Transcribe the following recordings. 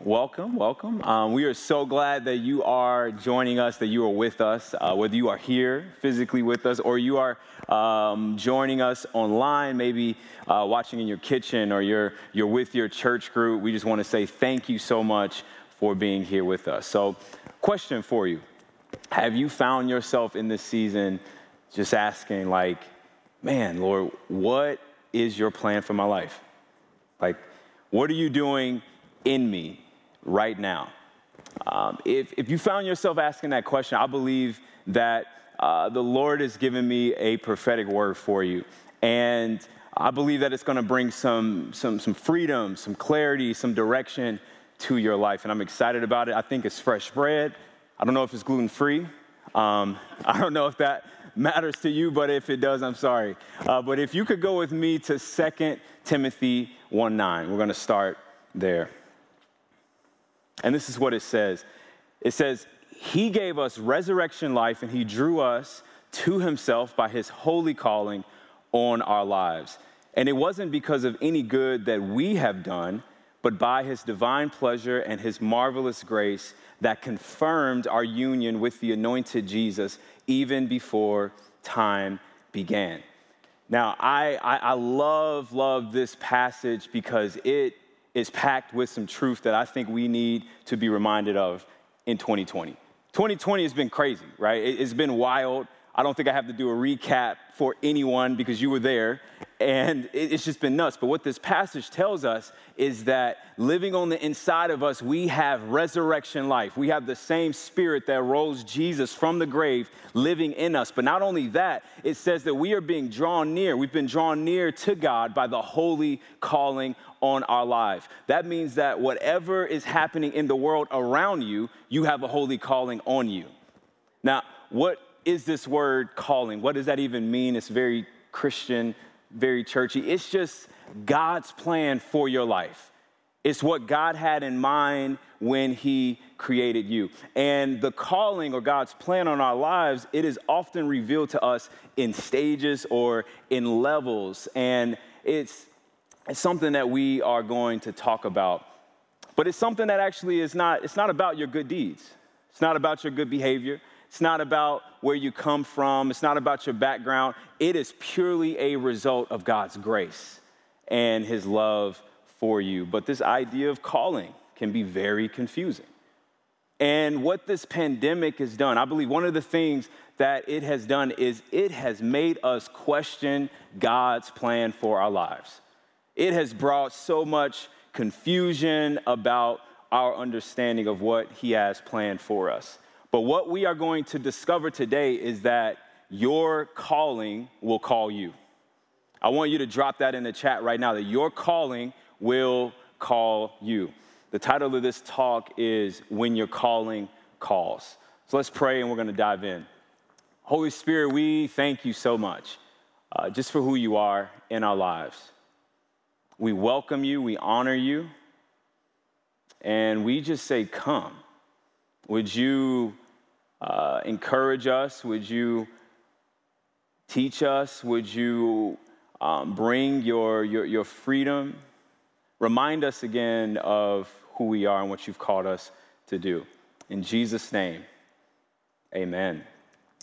Welcome, welcome. Um, we are so glad that you are joining us, that you are with us, uh, whether you are here physically with us or you are um, joining us online, maybe uh, watching in your kitchen or you're, you're with your church group. We just want to say thank you so much for being here with us. So, question for you Have you found yourself in this season just asking, like, man, Lord, what is your plan for my life? Like, what are you doing? in me right now? Um, if, if you found yourself asking that question, I believe that uh, the Lord has given me a prophetic word for you. And I believe that it's going to bring some, some, some freedom, some clarity, some direction to your life. And I'm excited about it. I think it's fresh bread. I don't know if it's gluten free. Um, I don't know if that matters to you, but if it does, I'm sorry. Uh, but if you could go with me to 2 Timothy 1 9, we're going to start there. And this is what it says it says, He gave us resurrection life and He drew us to Himself by His holy calling on our lives. And it wasn't because of any good that we have done, but by His divine pleasure and His marvelous grace that confirmed our union with the anointed Jesus even before time began. Now, I, I, I love, love this passage because it is packed with some truth that I think we need to be reminded of in 2020. 2020 has been crazy, right? It's been wild. I don't think I have to do a recap for anyone because you were there, and it's just been nuts. But what this passage tells us is that living on the inside of us, we have resurrection life. We have the same spirit that rose Jesus from the grave living in us. But not only that, it says that we are being drawn near. We've been drawn near to God by the holy calling on our life. That means that whatever is happening in the world around you, you have a holy calling on you. Now, what is this word calling? What does that even mean? It's very Christian, very churchy. It's just God's plan for your life. It's what God had in mind when He created you. And the calling or God's plan on our lives, it is often revealed to us in stages or in levels. And it's, it's something that we are going to talk about. But it's something that actually is not, it's not about your good deeds. It's not about your good behavior. It's not about where you come from, it's not about your background. It is purely a result of God's grace and His love for you. But this idea of calling can be very confusing. And what this pandemic has done, I believe one of the things that it has done is it has made us question God's plan for our lives. It has brought so much confusion about our understanding of what He has planned for us. But what we are going to discover today is that your calling will call you. I want you to drop that in the chat right now that your calling will call you. The title of this talk is When Your Calling Calls. So let's pray and we're going to dive in. Holy Spirit, we thank you so much uh, just for who you are in our lives. We welcome you, we honor you, and we just say, Come. Would you uh, encourage us? Would you teach us? Would you um, bring your, your, your freedom? Remind us again of who we are and what you've called us to do. In Jesus' name, amen.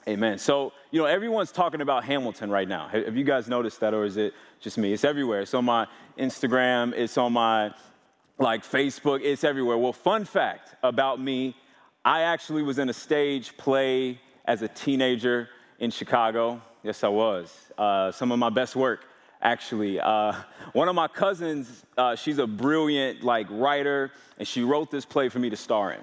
Amen. So, you know, everyone's talking about Hamilton right now. Have you guys noticed that, or is it just me? It's everywhere. It's on my Instagram, it's on my like Facebook, it's everywhere. Well, fun fact about me I actually was in a stage play as a teenager in Chicago. Yes, I was. Uh, some of my best work, actually. Uh, one of my cousins, uh, she's a brilliant like writer, and she wrote this play for me to star in.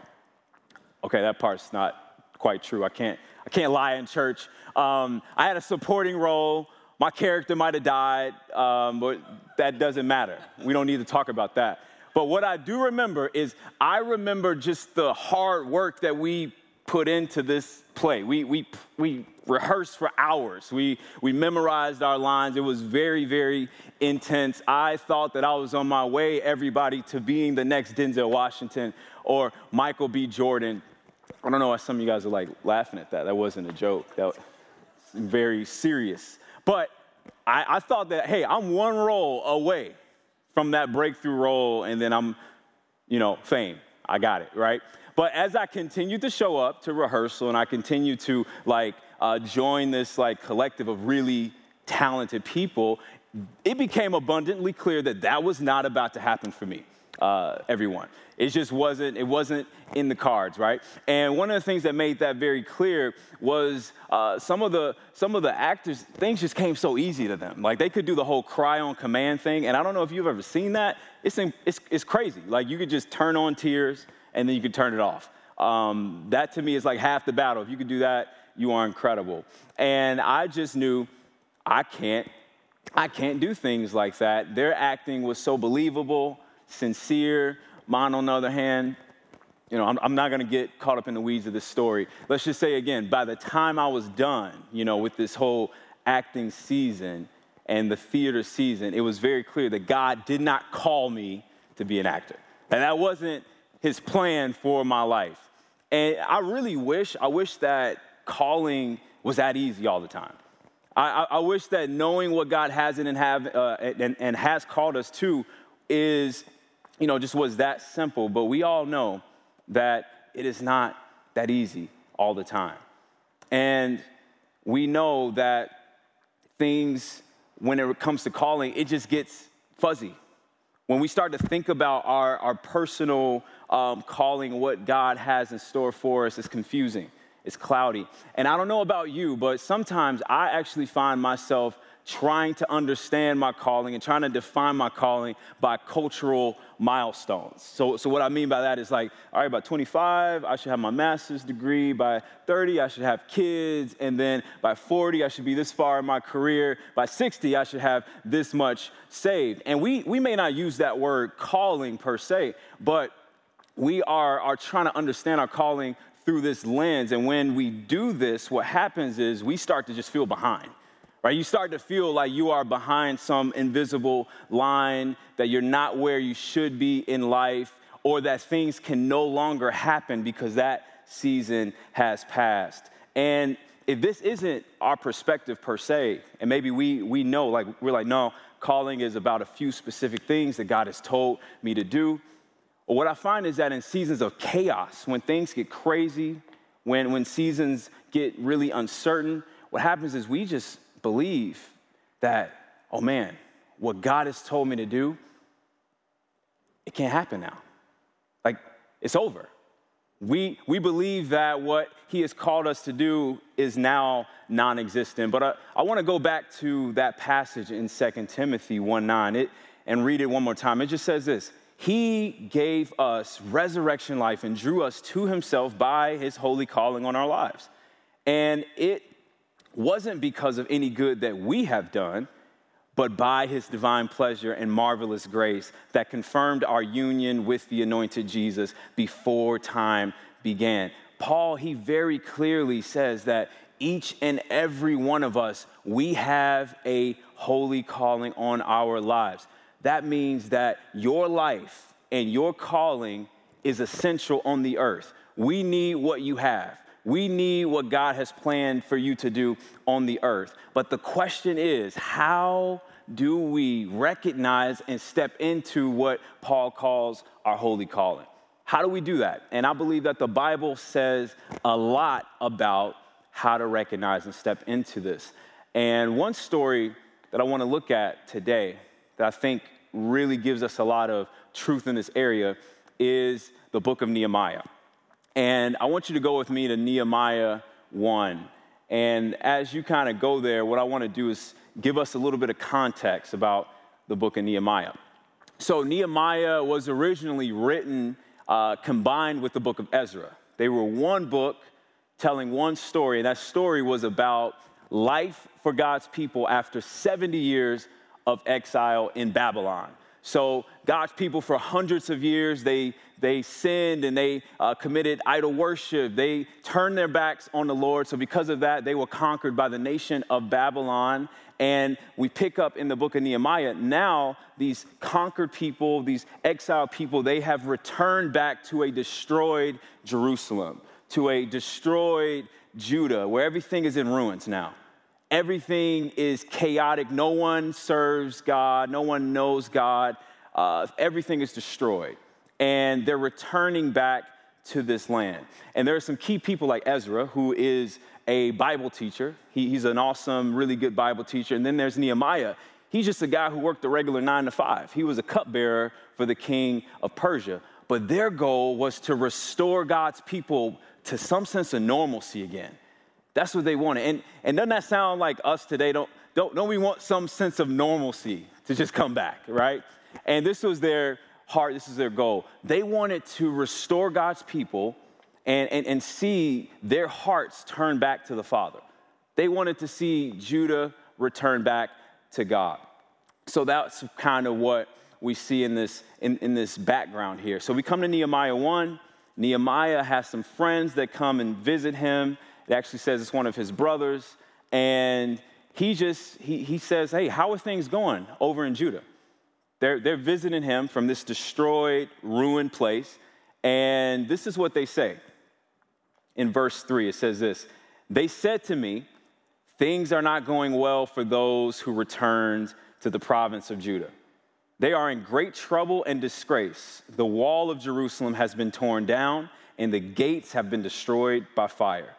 Okay, that part's not quite true. I can't, I can't lie in church. Um, I had a supporting role. My character might have died, um, but that doesn't matter. We don't need to talk about that. But what I do remember is I remember just the hard work that we put into this play. We, we, we rehearsed for hours. We, we memorized our lines. It was very, very intense. I thought that I was on my way, everybody, to being the next Denzel Washington or Michael B. Jordan. I don't know why some of you guys are like laughing at that. That wasn't a joke. That was very serious. But I, I thought that, hey, I'm one role away from that breakthrough role, and then I'm, you know, fame. I got it, right? But as I continued to show up to rehearsal and I continued to like uh, join this like collective of really talented people, it became abundantly clear that that was not about to happen for me. Uh, everyone. It just wasn't, it wasn't in the cards, right? And one of the things that made that very clear was uh, some of the some of the actors, things just came so easy to them. Like they could do the whole cry on command thing. And I don't know if you've ever seen that. It's, it's, it's crazy. Like you could just turn on tears and then you could turn it off. Um, that to me is like half the battle. If you could do that, you are incredible. And I just knew I can't, I can't do things like that. Their acting was so believable, sincere. Mine, on the other hand, you know, I'm, I'm not going to get caught up in the weeds of this story. Let's just say again, by the time I was done, you know, with this whole acting season and the theater season, it was very clear that God did not call me to be an actor. And that wasn't his plan for my life. And I really wish, I wish that calling was that easy all the time. I, I, I wish that knowing what God has and, have, uh, and, and has called us to is, you know, just was that simple. But we all know that it is not that easy all the time. And we know that things, when it comes to calling, it just gets fuzzy. When we start to think about our, our personal um, calling, what God has in store for us, it's confusing it's cloudy. And I don't know about you, but sometimes I actually find myself trying to understand my calling and trying to define my calling by cultural milestones. So, so what I mean by that is like, all right, by 25, I should have my master's degree. By 30, I should have kids. And then by 40, I should be this far in my career. By 60, I should have this much saved. And we, we may not use that word calling per se, but we are, are trying to understand our calling through this lens. And when we do this, what happens is we start to just feel behind. Right? You start to feel like you are behind some invisible line, that you're not where you should be in life, or that things can no longer happen because that season has passed. And if this isn't our perspective per se, and maybe we, we know, like, we're like, no, calling is about a few specific things that God has told me to do. But what I find is that in seasons of chaos, when things get crazy, when, when seasons get really uncertain, what happens is we just believe that, oh man, what God has told me to do, it can't happen now. Like, it's over. We, we believe that what he has called us to do is now non existent. But I, I want to go back to that passage in 2 Timothy 1 9 it, and read it one more time. It just says this he gave us resurrection life and drew us to himself by his holy calling on our lives. And it wasn't because of any good that we have done, but by his divine pleasure and marvelous grace that confirmed our union with the anointed Jesus before time began. Paul, he very clearly says that each and every one of us, we have a holy calling on our lives that means that your life and your calling is essential on the earth. We need what you have. We need what God has planned for you to do on the earth. But the question is, how do we recognize and step into what Paul calls our holy calling? How do we do that? And I believe that the Bible says a lot about how to recognize and step into this. And one story that I want to look at today that I think really gives us a lot of truth in this area is the book of Nehemiah. And I want you to go with me to Nehemiah 1. And as you kind of go there, what I want to do is give us a little bit of context about the book of Nehemiah. So, Nehemiah was originally written uh, combined with the book of Ezra. They were one book telling one story, and that story was about life for God's people after 70 years of exile in Babylon. So God's people for hundreds of years, they, they sinned and they uh, committed idol worship. They turned their backs on the Lord. So because of that, they were conquered by the nation of Babylon. And we pick up in the book of Nehemiah, now these conquered people, these exiled people, they have returned back to a destroyed Jerusalem, to a destroyed Judah, where everything is in ruins now everything is chaotic. No one serves God, no one knows God. Uh, everything is destroyed. And they're returning back to this land. And there are some key people like Ezra, who is a Bible teacher. He, he's an awesome, really good Bible teacher. And then there's Nehemiah. He's just a guy who worked a regular nine to five. He was a cupbearer for the king of Persia. But their goal was to restore God's people to some sense of normalcy again. That's what they wanted. And, and doesn't that sound like us today? Don't, don't, don't we want some sense of normalcy to just come back, right? And this was their heart, this is their goal. They wanted to restore God's people and, and, and see their hearts turn back to the Father. They wanted to see Judah return back to God. So that's kind of what we see in this, in, in this background here. So we come to Nehemiah 1. Nehemiah has some friends that come and visit him it actually says it's one of his brothers. And he just, he, he says, hey, how are things going over in Judah? They're, they're visiting him from this destroyed, ruined place. And this is what they say. In verse 3, it says this They said to me, Things are not going well for those who returned to the province of Judah. They are in great trouble and disgrace. The wall of Jerusalem has been torn down, and the gates have been destroyed by fire.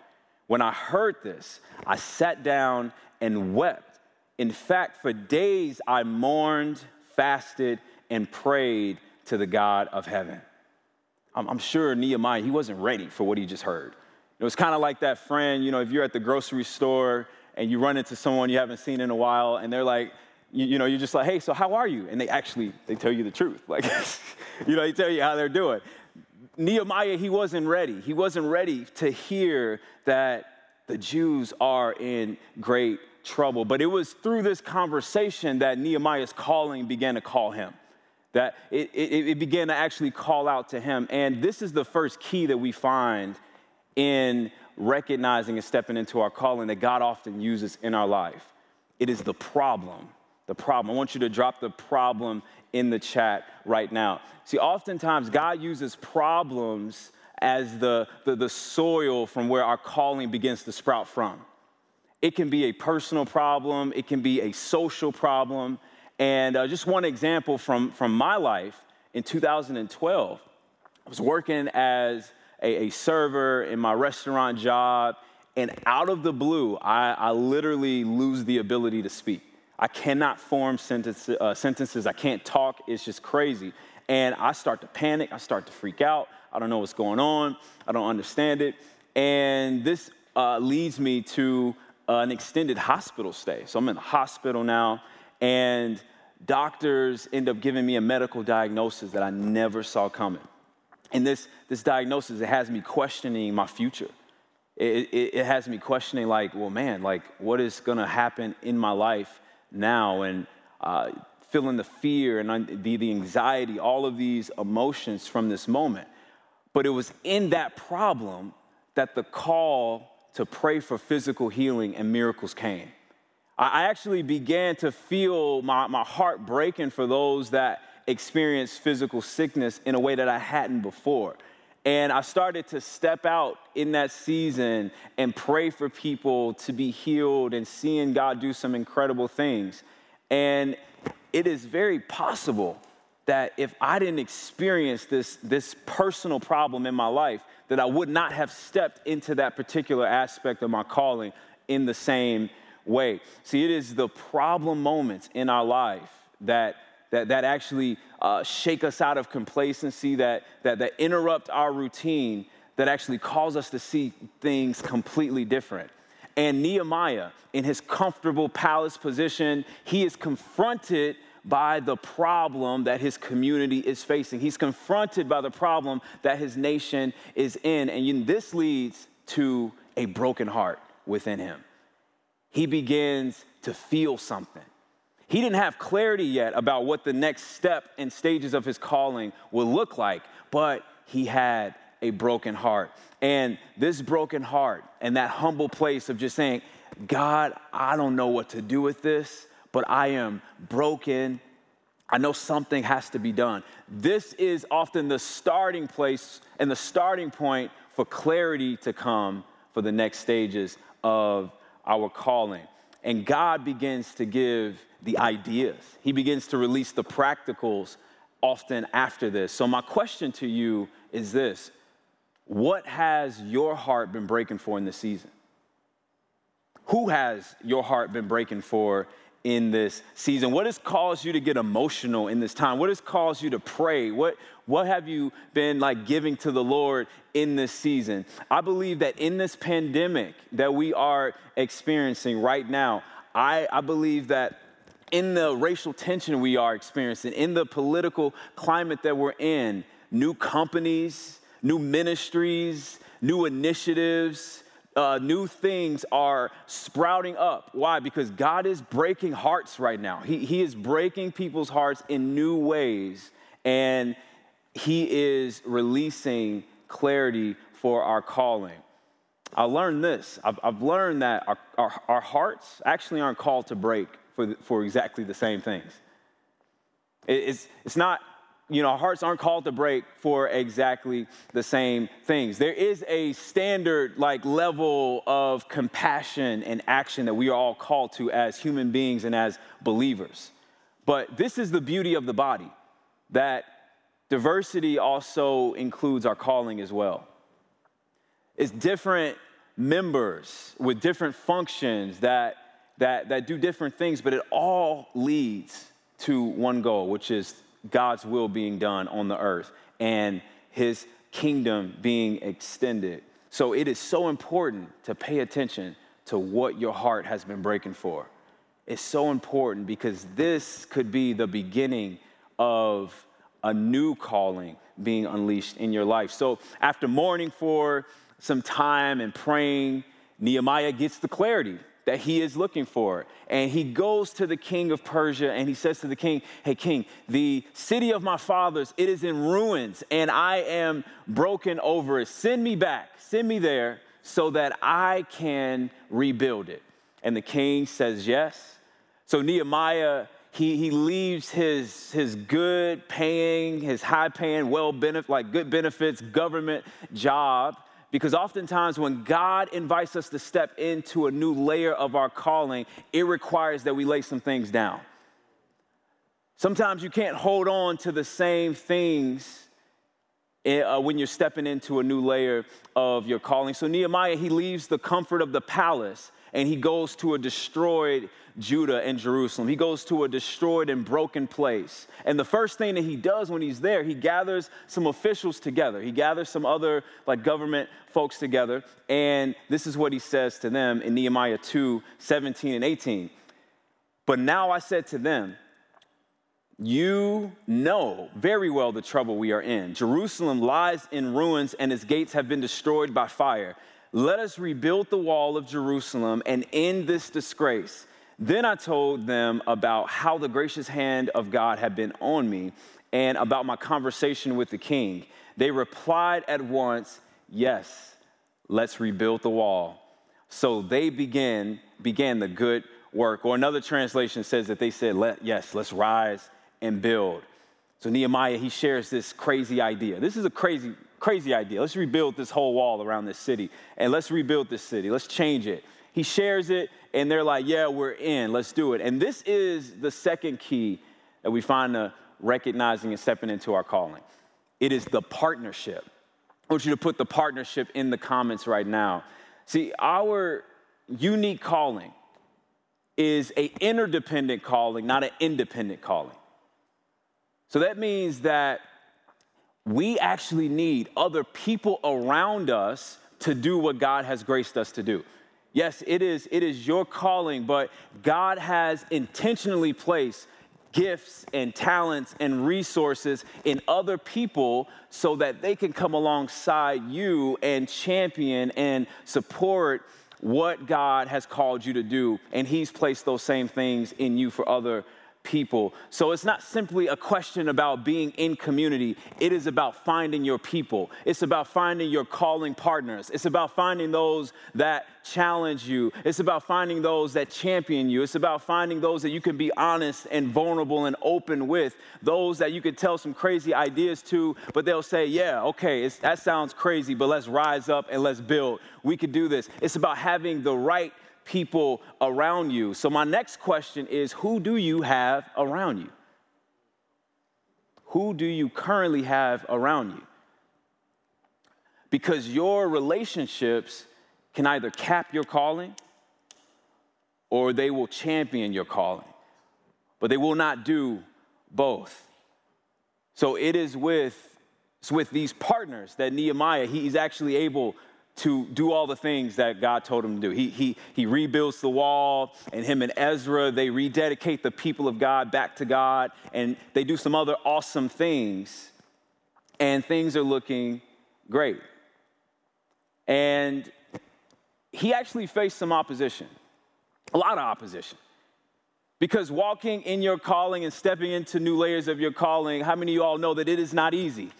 When I heard this, I sat down and wept. In fact, for days I mourned, fasted, and prayed to the God of heaven. I'm, I'm sure Nehemiah, he wasn't ready for what he just heard. It was kind of like that friend, you know, if you're at the grocery store and you run into someone you haven't seen in a while and they're like, you, you know, you're just like, hey, so how are you? And they actually, they tell you the truth. Like, you know, they tell you how they're doing. Nehemiah, he wasn't ready. He wasn't ready to hear that the Jews are in great trouble. But it was through this conversation that Nehemiah's calling began to call him, that it, it, it, began to actually call out to him. And this is the first key that we find in recognizing and stepping into our calling that God often uses in our life. It is the problem. The problem. I want you to drop the problem in the chat right now. See, oftentimes God uses problems as the, the, the soil from where our calling begins to sprout from. It can be a personal problem, it can be a social problem. And uh, just one example from, from my life in 2012, I was working as a, a server in my restaurant job, and out of the blue, I, I literally lose the ability to speak. I cannot form sentences, uh, sentences. I can't talk. It's just crazy. And I start to panic. I start to freak out. I don't know what's going on. I don't understand it. And this uh, leads me to an extended hospital stay. So I'm in the hospital now, and doctors end up giving me a medical diagnosis that I never saw coming. And this, this diagnosis, it has me questioning my future. It, it, it has me questioning, like, well, man, like, what is gonna happen in my life now and uh, feeling the fear and the, the anxiety, all of these emotions from this moment. But it was in that problem that the call to pray for physical healing and miracles came. I actually began to feel my, my heart breaking for those that experience physical sickness in a way that I hadn't before. And I started to step out in that season and pray for people to be healed and seeing God do some incredible things. And it is very possible that if I didn't experience this, this personal problem in my life, that I would not have stepped into that particular aspect of my calling in the same way. See, it is the problem moments in our life that that, that actually uh, shake us out of complacency, that, that, that interrupt our routine, that actually cause us to see things completely different. And Nehemiah, in his comfortable palace position, he is confronted by the problem that his community is facing. He's confronted by the problem that his nation is in. And this leads to a broken heart within him. He begins to feel something He didn't have clarity yet about what the next step and stages of his calling would look like, but he had a broken heart. And this broken heart and that humble place of just saying, God, I don't know what to do with this, but I am broken. I know something has to be done. This is often the starting place and the starting point for clarity to come for the next stages of our calling. And God begins to give the ideas, He begins to release the practicals often after this. So, my question to you is this What has your heart been breaking for in this season? Who has your heart been breaking for in this season? What has caused you to get emotional in this time? What has caused you to pray? What, what have you been like giving to the Lord in this season? I believe that in this pandemic that we are experiencing right now, I, I believe that in the racial tension we are experiencing, in the political climate that we're in, new companies, new ministries, new initiatives, uh, new things are sprouting up. Why? Because God is breaking hearts right now. He, he is breaking people's hearts in new ways, and He is releasing clarity for our calling. I learned this. I've, I've learned that our, our, our, hearts actually aren't called to break for, for exactly the same things. It's, it's not you know, our hearts aren't called to break for exactly the same things. There is a standard, like, level of compassion and action that we are all called to as human beings and as believers. But this is the beauty of the body that diversity also includes our calling as well. It's different members with different functions that, that, that do different things, but it all leads to one goal, which is God's will being done on the earth and his kingdom being extended. So it is so important to pay attention to what your heart has been breaking for. It's so important because this could be the beginning of a new calling being unleashed in your life. So after mourning for some time and praying, Nehemiah gets the clarity that he is looking for. And he goes to the king of Persia and he says to the king, Hey, king, the city of my fathers, it is in ruins and I am broken over it. Send me back, send me there so that I can rebuild it. And the king says, Yes. So Nehemiah, he, he leaves his, his good paying, his high paying, well benefit, like good benefits government job because oftentimes, when God invites us to step into a new layer of our calling, it requires that we lay some things down. Sometimes you can't hold on to the same things eh, uh, when you're stepping into a new layer of your calling. So, Nehemiah, he leaves the comfort of the palace and he goes to a destroyed Judah and Jerusalem. He goes to a destroyed and broken place. And the first thing that he does when he's there, he gathers some officials together. He gathers some other like government folks together. And this is what he says to them in Nehemiah 2 17 and 18. But now I said to them, you know very well the trouble we are in. Jerusalem lies in ruins and its gates have been destroyed by fire. Let us rebuild the wall of Jerusalem and end this disgrace. Then I told them about how the gracious hand of God had been on me and about my conversation with the king. They replied at once, Yes, let's rebuild the wall. So they began, began the good work. Or another translation says that they said, Let, Yes, let's rise and build. So Nehemiah, he shares this crazy idea. This is a crazy crazy idea. Let's rebuild this whole wall around this city and let's rebuild this city. Let's change it. He shares it and they're like, yeah, we're in. Let's do it. And this is the second key that we find the recognizing and stepping into our calling. It is the partnership. I want you to put the partnership in the comments right now. See, our unique calling is a interdependent calling, not an independent calling. So that means that we actually need other people around us to do what God has graced us to do. Yes, it is, it is your calling, but God has intentionally placed gifts and talents and resources in other people so that they can come alongside you and champion and support what God has called you to do. And He's placed those same things in you for other people. So it's not simply a question about being in community, it is about finding your people. It's about finding your calling partners. It's about finding those that challenge you. It's about finding those that champion you. It's about finding those that you can be honest and vulnerable and open with, those that you can tell some crazy ideas to, but they'll say, Yeah, okay, that sounds crazy, but let's rise up and let's build. We could do this. It's about having the right people around you. So, my next question is who do you have around you? Who do you currently have around you? Because your relationships can either cap your calling or they will champion your calling, but they will not do both. So, it is with, with these partners that Nehemiah, he's actually able to do all the things that God told him to do. He, he, he rebuilds the wall, and him and Ezra, they rededicate the people of God back to God, and they do some other awesome things, and things are looking great. And he actually faced some opposition, a lot of opposition. Because walking in your calling and stepping into new layers of your calling, how many of you all know that it is not easy?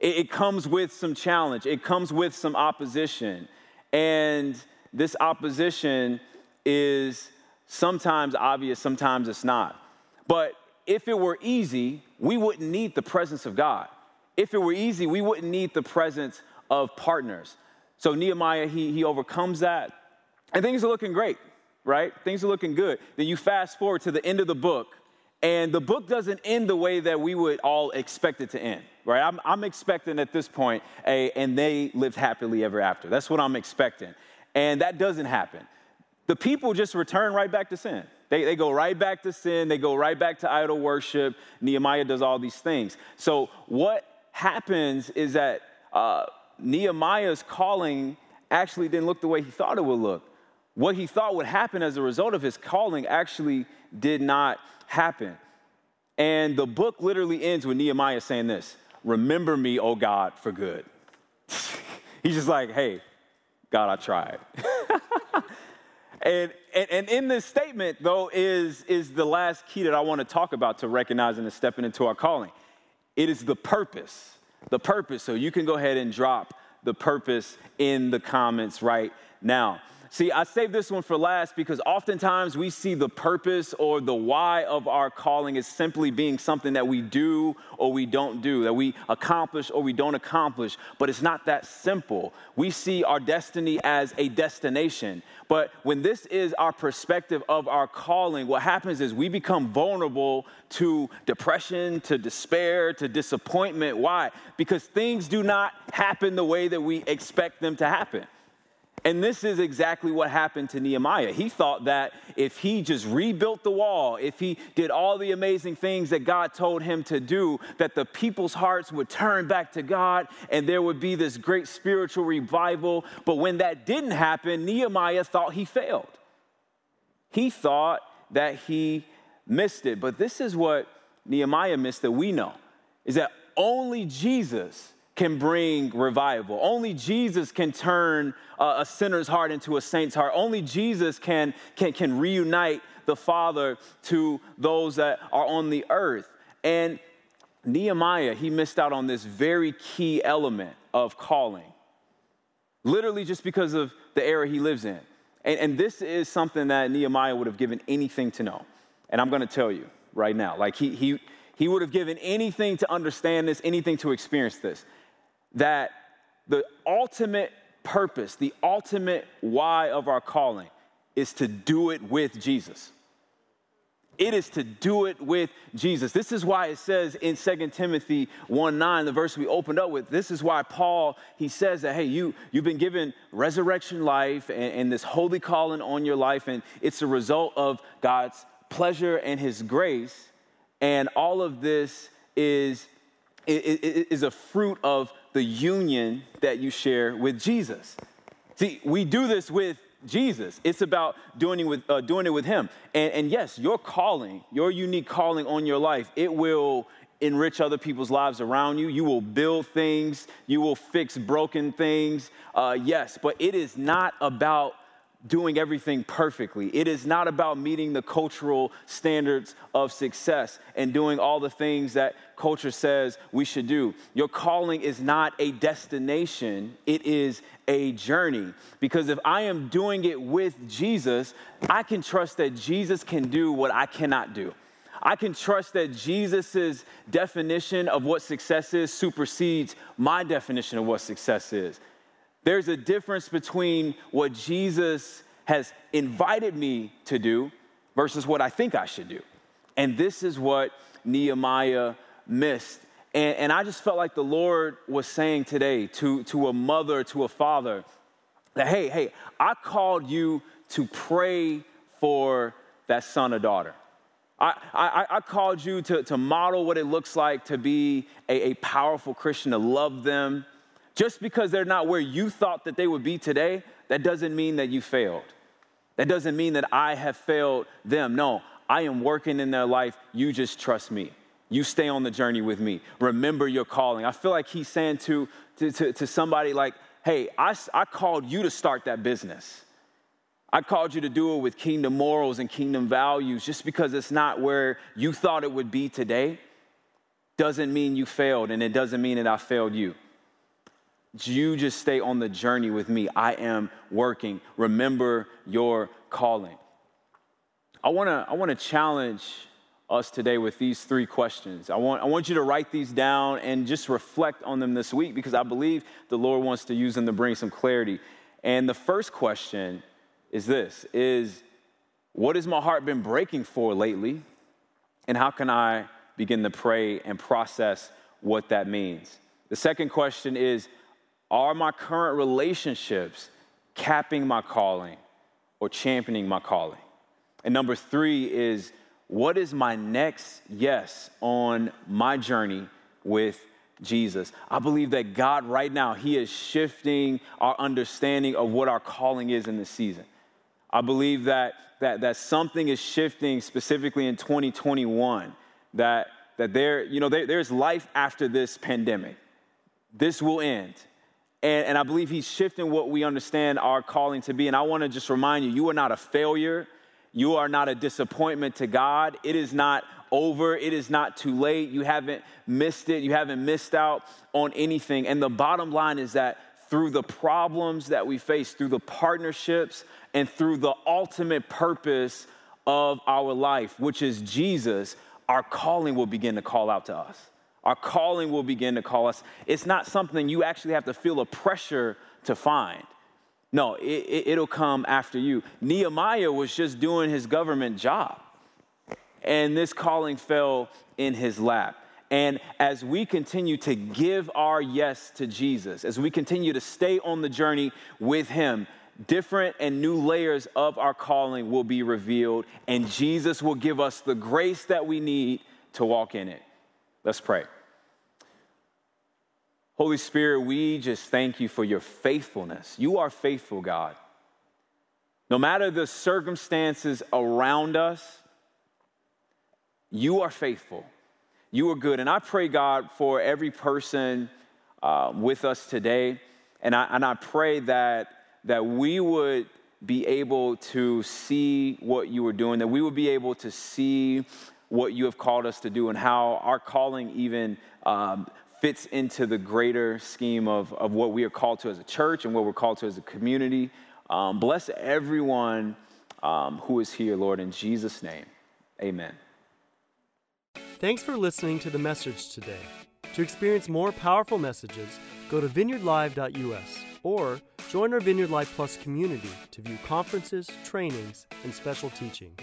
It, it comes with some challenge, it comes with some opposition. And this opposition is sometimes obvious, sometimes it's not. But if it were easy, we wouldn't need the presence of God. If it were easy, we wouldn't need the presence of partners. So Nehemiah, he, he overcomes that, and things are looking great, right? Things are looking good. Then you fast forward to the end of the book, and the book doesn't end the way that we would all expect it to end, right? I'm, I'm expecting at this point, a, and they lived happily ever after. That's what I'm expecting. And that doesn't happen. The people just return right back to sin. They, they go right back to sin, they go right back to idol worship. Nehemiah does all these things. So, what happens is that uh, Nehemiah's calling actually didn't look the way he thought it would look. What he thought would happen as a result of his calling actually did not happen. And the book literally ends with Nehemiah saying this Remember me, O God, for good. He's just like, hey, God, I tried. and, and, and in this statement, though, is, is the last key that I want to talk about to recognizing and stepping into our calling. It is the purpose. The purpose. So you can go ahead and drop the purpose in the comments right now. See, I saved this one for last because oftentimes we see the purpose or the why of our calling as simply being something that we do or we don't do, that we accomplish or we don't accomplish. But it's not that simple. We see our destiny as a destination. But when this is our perspective of our calling, what happens is we become vulnerable to depression, to despair, to disappointment. Why? Because things do not happen the way that we expect them to happen. And this is exactly what happened to Nehemiah. He thought that if he just rebuilt the wall, if he did all the amazing things that God told him to do, that the people's hearts would turn back to God and there would be this great spiritual revival. But when that didn't happen, Nehemiah thought he failed. He thought that he missed it. But this is what Nehemiah missed that we know is that only Jesus can bring revival. Only Jesus can turn a sinner's heart into a saint's heart. Only Jesus can, can, can reunite the Father to those that are on the earth. And Nehemiah, he missed out on this very key element of calling, literally just because of the era he lives in. And, and this is something that Nehemiah would have given anything to know. And I'm to tell you right now, like he, he, he would have given anything to understand this, anything to experience this that the ultimate purpose, the ultimate why of our calling is to do it with Jesus. It is to do it with Jesus. This is why it says in 2 Timothy 1 9, the verse we opened up with, this is why Paul, he says that, hey, you, you've been given resurrection life and, and this holy calling on your life, and it's a result of God's pleasure and his grace. And all of this is, is, is a fruit of the union that you share with Jesus. See, we do this with Jesus. It's about doing it with, uh, doing it with Him. And, and yes, your calling, your unique calling on your life, it will enrich other people's lives around you. You will build things, you will fix broken things. Uh, yes, but it is not about doing everything perfectly. It is not about meeting the cultural standards of success and doing all the things that culture says we should do. Your calling is not a destination, it is a journey. Because if I am doing it with Jesus, I can trust that Jesus can do what I cannot do. I can trust that Jesus' definition of what success is supersedes my definition of what success is. There's a difference between what Jesus has invited me to do versus what I think I should do. And this is what Nehemiah missed. And, and I just felt like the Lord was saying today to, to a mother, to a father, that, hey, hey, I called you to pray for that son or daughter. I, I, I, called you to, to model what it looks like to be a, a powerful Christian, to love them, just because they're not where you thought that they would be today, that doesn't mean that you failed. That doesn't mean that I have failed them. No, I am working in their life. You just trust me. You stay on the journey with me. Remember your calling. I feel like he's saying to, to, to, to somebody like, hey, I, I called you to start that business. I called you to do it with kingdom morals and kingdom values. Just because it's not where you thought it would be today doesn't mean you failed, and it doesn't mean that I failed you. You just stay on the journey with me. I am working. Remember your calling. I wanna, I wanna challenge us today with these three questions. I want, I want you to write these down and just reflect on them this week because I believe the Lord wants to use them to bring some clarity. And the first question is this is what has my heart been breaking for lately? And how can I begin to pray and process what that means? The second question is are my current relationships capping my calling or championing my calling? And number three is, what is my next yes on my journey with Jesus? I believe that God, right now, He is shifting our understanding of what our calling is in this season. I believe that, that, that something is shifting specifically in 2021, that, that there, you know, there, there's life after this pandemic. This will end. And, and I believe he's shifting what we understand our calling to be. And I want to just remind you you are not a failure. You are not a disappointment to God. It is not over. It is not too late. You haven't missed it. You haven't missed out on anything. And the bottom line is that through the problems that we face, through the partnerships, and through the ultimate purpose of our life, which is Jesus, our calling will begin to call out to us. Our calling will begin to call us. It's not something you actually have to feel a pressure to find. No, it, will it, come after you. Nehemiah was just doing his government job, and this calling fell in his lap. And as we continue to give our yes to Jesus, as we continue to stay on the journey with Him, different and new layers of our calling will be revealed, and Jesus will give us the grace that we need to walk in it. Let's pray. Holy Spirit, we just thank you for your faithfulness. You are faithful, God. No matter the circumstances around us, you are faithful. You are good. And I pray, God, for every person uh, with us today. And I, and I pray that, that we would be able to see what you are doing, that we would be able to see what you have called us to do and how our calling even um, fits into the greater scheme of, of what we are called to as a church and what we're called to as a community. Um, bless everyone um, who is here, Lord, in Jesus' name. Amen. Thanks for listening to the message today. To experience more powerful messages, go to vineyardlive.us or join our Vineyard Live Plus community to view conferences, trainings, and special teachings.